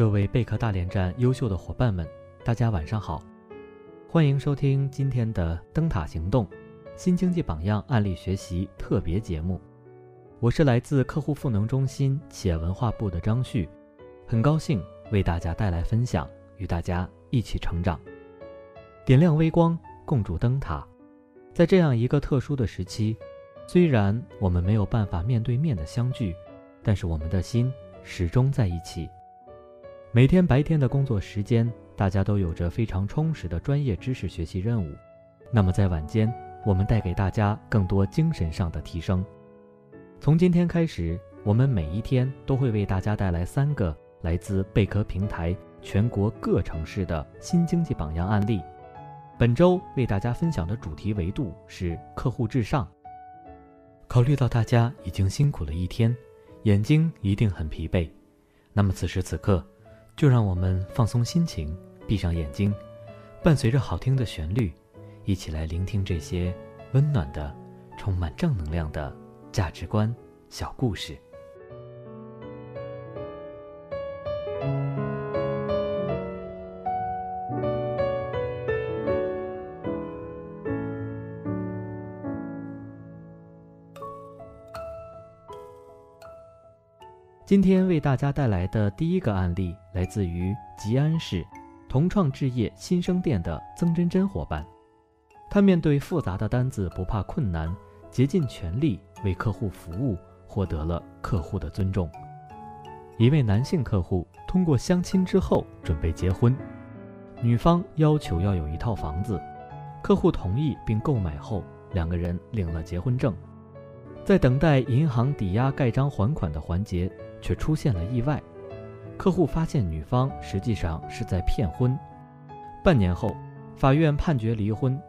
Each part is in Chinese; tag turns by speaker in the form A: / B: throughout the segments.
A: 各位贝壳大连站优秀的伙伴们，大家晚上好，欢迎收听今天的灯塔行动新经济榜样案例学习特别节目。我是来自客户赋能中心企业文化部的张旭，很高兴为大家带来分享，与大家一起成长，点亮微光，共筑灯塔。在这样一个特殊的时期，虽然我们没有办法面对面的相聚，但是我们的心始终在一起。每天白天的工作时间，大家都有着非常充实的专业知识学习任务。那么在晚间，我们带给大家更多精神上的提升。从今天开始，我们每一天都会为大家带来三个来自贝壳平台全国各城市的新经济榜样案例。本周为大家分享的主题维度是客户至上。考虑到大家已经辛苦了一天，眼睛一定很疲惫，那么此时此刻。就让我们放松心情，闭上眼睛，伴随着好听的旋律，一起来聆听这些温暖的、充满正能量的价值观小故事。今天为大家带来的第一个案例，来自于吉安市同创置业新生店的曾真真伙伴。他面对复杂的单子不怕困难，竭尽全力为客户服务，获得了客户的尊重。一位男性客户通过相亲之后准备结婚，女方要求要有一套房子，客户同意并购买后，两个人领了结婚证，在等待银行抵押盖章还款的环节。却出现了意外，客户发现女方实际上是在骗婚。半年后，法院判决离婚，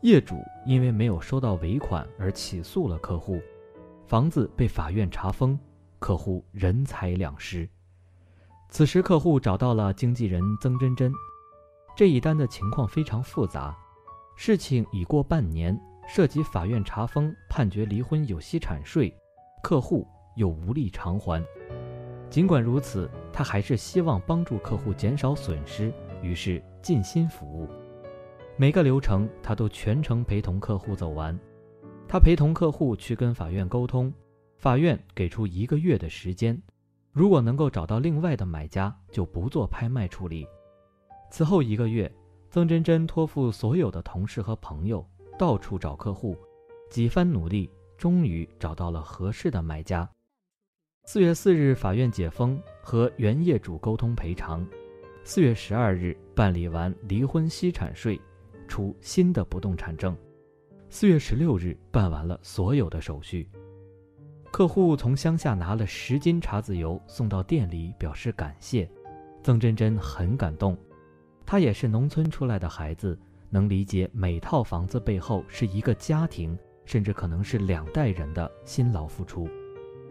A: 业主因为没有收到尾款而起诉了客户，房子被法院查封，客户人财两失。此时，客户找到了经纪人曾真真。这一单的情况非常复杂，事情已过半年，涉及法院查封、判决离婚、有息产税，客户又无力偿还。尽管如此，他还是希望帮助客户减少损失，于是尽心服务。每个流程他都全程陪同客户走完。他陪同客户去跟法院沟通，法院给出一个月的时间，如果能够找到另外的买家，就不做拍卖处理。此后一个月，曾真真托付所有的同事和朋友，到处找客户，几番努力，终于找到了合适的买家。四月四日，法院解封，和原业主沟通赔偿。四月十二日，办理完离婚析产税，出新的不动产证。四月十六日，办完了所有的手续。客户从乡下拿了十斤茶籽油送到店里，表示感谢。曾真真很感动，她也是农村出来的孩子，能理解每套房子背后是一个家庭，甚至可能是两代人的辛劳付出。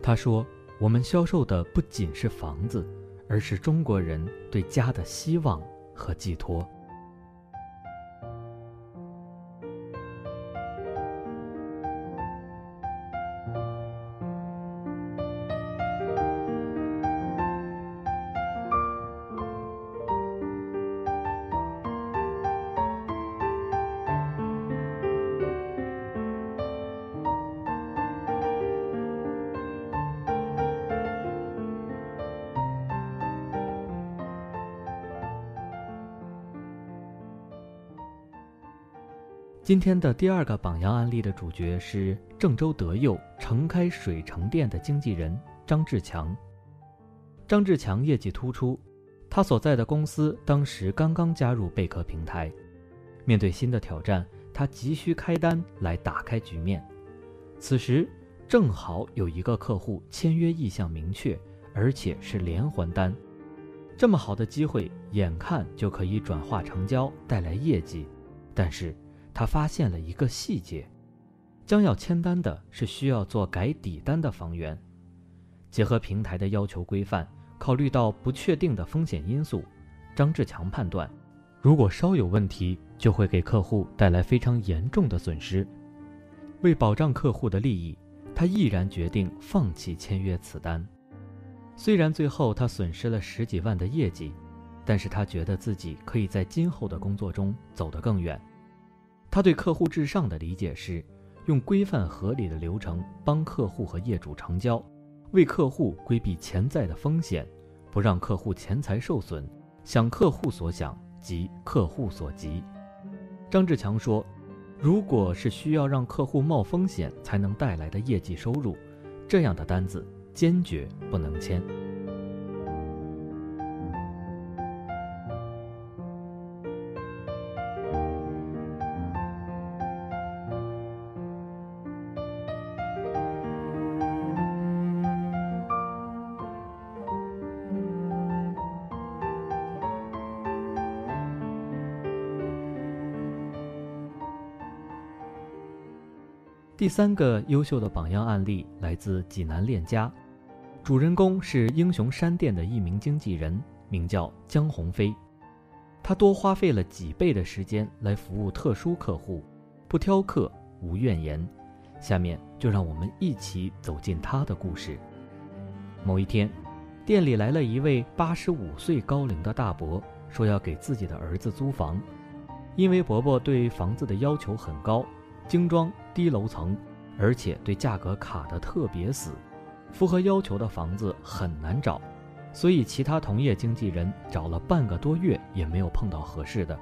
A: 他说。我们销售的不仅是房子，而是中国人对家的希望和寄托。今天的第二个榜样案例的主角是郑州德佑城开水城店的经纪人张志强。张志强业绩突出，他所在的公司当时刚刚加入贝壳平台，面对新的挑战，他急需开单来打开局面。此时正好有一个客户签约意向明确，而且是连环单，这么好的机会，眼看就可以转化成交，带来业绩，但是。他发现了一个细节，将要签单的是需要做改底单的房源。结合平台的要求规范，考虑到不确定的风险因素，张志强判断，如果稍有问题，就会给客户带来非常严重的损失。为保障客户的利益，他毅然决定放弃签约此单。虽然最后他损失了十几万的业绩，但是他觉得自己可以在今后的工作中走得更远。他对客户至上的理解是，用规范合理的流程帮客户和业主成交，为客户规避潜在的风险，不让客户钱财受损，想客户所想，急客户所急。张志强说：“如果是需要让客户冒风险才能带来的业绩收入，这样的单子坚决不能签。”第三个优秀的榜样案例来自济南链家，主人公是英雄山店的一名经纪人，名叫江鸿飞。他多花费了几倍的时间来服务特殊客户，不挑客，无怨言。下面就让我们一起走进他的故事。某一天，店里来了一位八十五岁高龄的大伯，说要给自己的儿子租房，因为伯伯对房子的要求很高。精装低楼层，而且对价格卡得特别死，符合要求的房子很难找，所以其他同业经纪人找了半个多月也没有碰到合适的。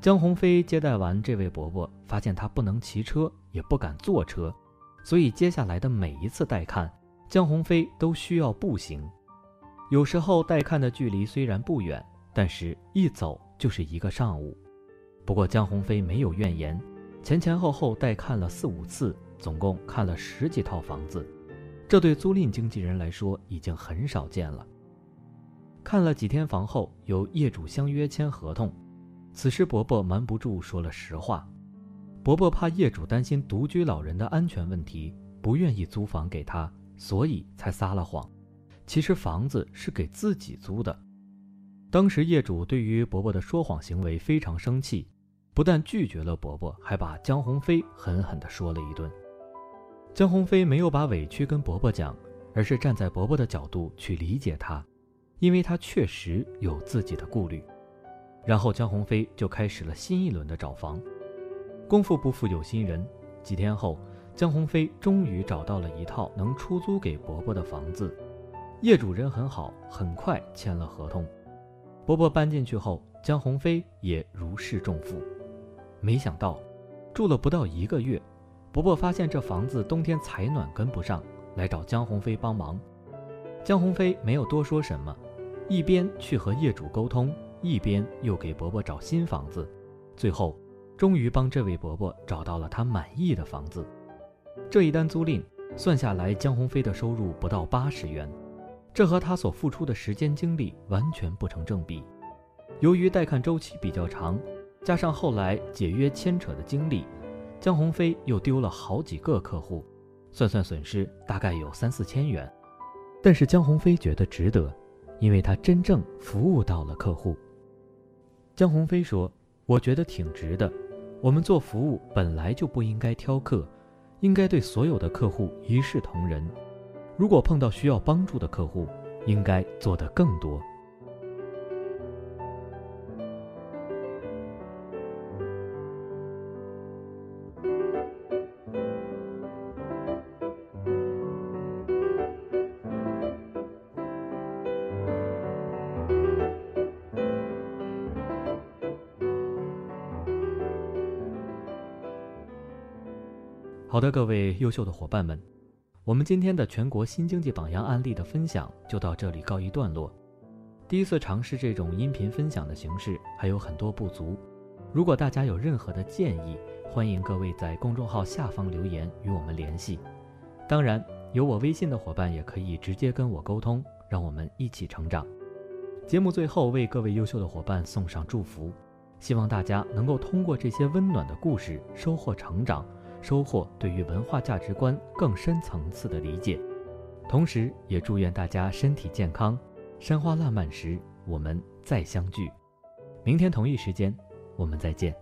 A: 江鸿飞接待完这位伯伯，发现他不能骑车，也不敢坐车，所以接下来的每一次带看，江鸿飞都需要步行。有时候带看的距离虽然不远，但是一走就是一个上午。不过江鸿飞没有怨言。前前后后带看了四五次，总共看了十几套房子，这对租赁经纪人来说已经很少见了。看了几天房后，由业主相约签合同。此时伯伯瞒不住说了实话，伯伯怕业主担心独居老人的安全问题，不愿意租房给他，所以才撒了谎。其实房子是给自己租的。当时业主对于伯伯的说谎行为非常生气。不但拒绝了伯伯，还把江鸿飞狠狠地说了一顿。江鸿飞没有把委屈跟伯伯讲，而是站在伯伯的角度去理解他，因为他确实有自己的顾虑。然后江鸿飞就开始了新一轮的找房。功夫不负有心人，几天后，江鸿飞终于找到了一套能出租给伯伯的房子，业主人很好，很快签了合同。伯伯搬进去后，江鸿飞也如释重负。没想到，住了不到一个月，伯伯发现这房子冬天采暖跟不上，来找江鸿飞帮忙。江鸿飞没有多说什么，一边去和业主沟通，一边又给伯伯找新房子。最后，终于帮这位伯伯找到了他满意的房子。这一单租赁算下来，江鸿飞的收入不到八十元，这和他所付出的时间精力完全不成正比。由于带看周期比较长。加上后来解约牵扯的经历，江鸿飞又丢了好几个客户，算算损失大概有三四千元。但是江鸿飞觉得值得，因为他真正服务到了客户。江鸿飞说：“我觉得挺值的。我们做服务本来就不应该挑客，应该对所有的客户一视同仁。如果碰到需要帮助的客户，应该做得更多。”好的，各位优秀的伙伴们，我们今天的全国新经济榜样案例的分享就到这里告一段落。第一次尝试这种音频分享的形式，还有很多不足。如果大家有任何的建议，欢迎各位在公众号下方留言与我们联系。当然，有我微信的伙伴也可以直接跟我沟通，让我们一起成长。节目最后为各位优秀的伙伴送上祝福，希望大家能够通过这些温暖的故事收获成长。收获对于文化价值观更深层次的理解，同时也祝愿大家身体健康。山花烂漫时，我们再相聚。明天同一时间，我们再见。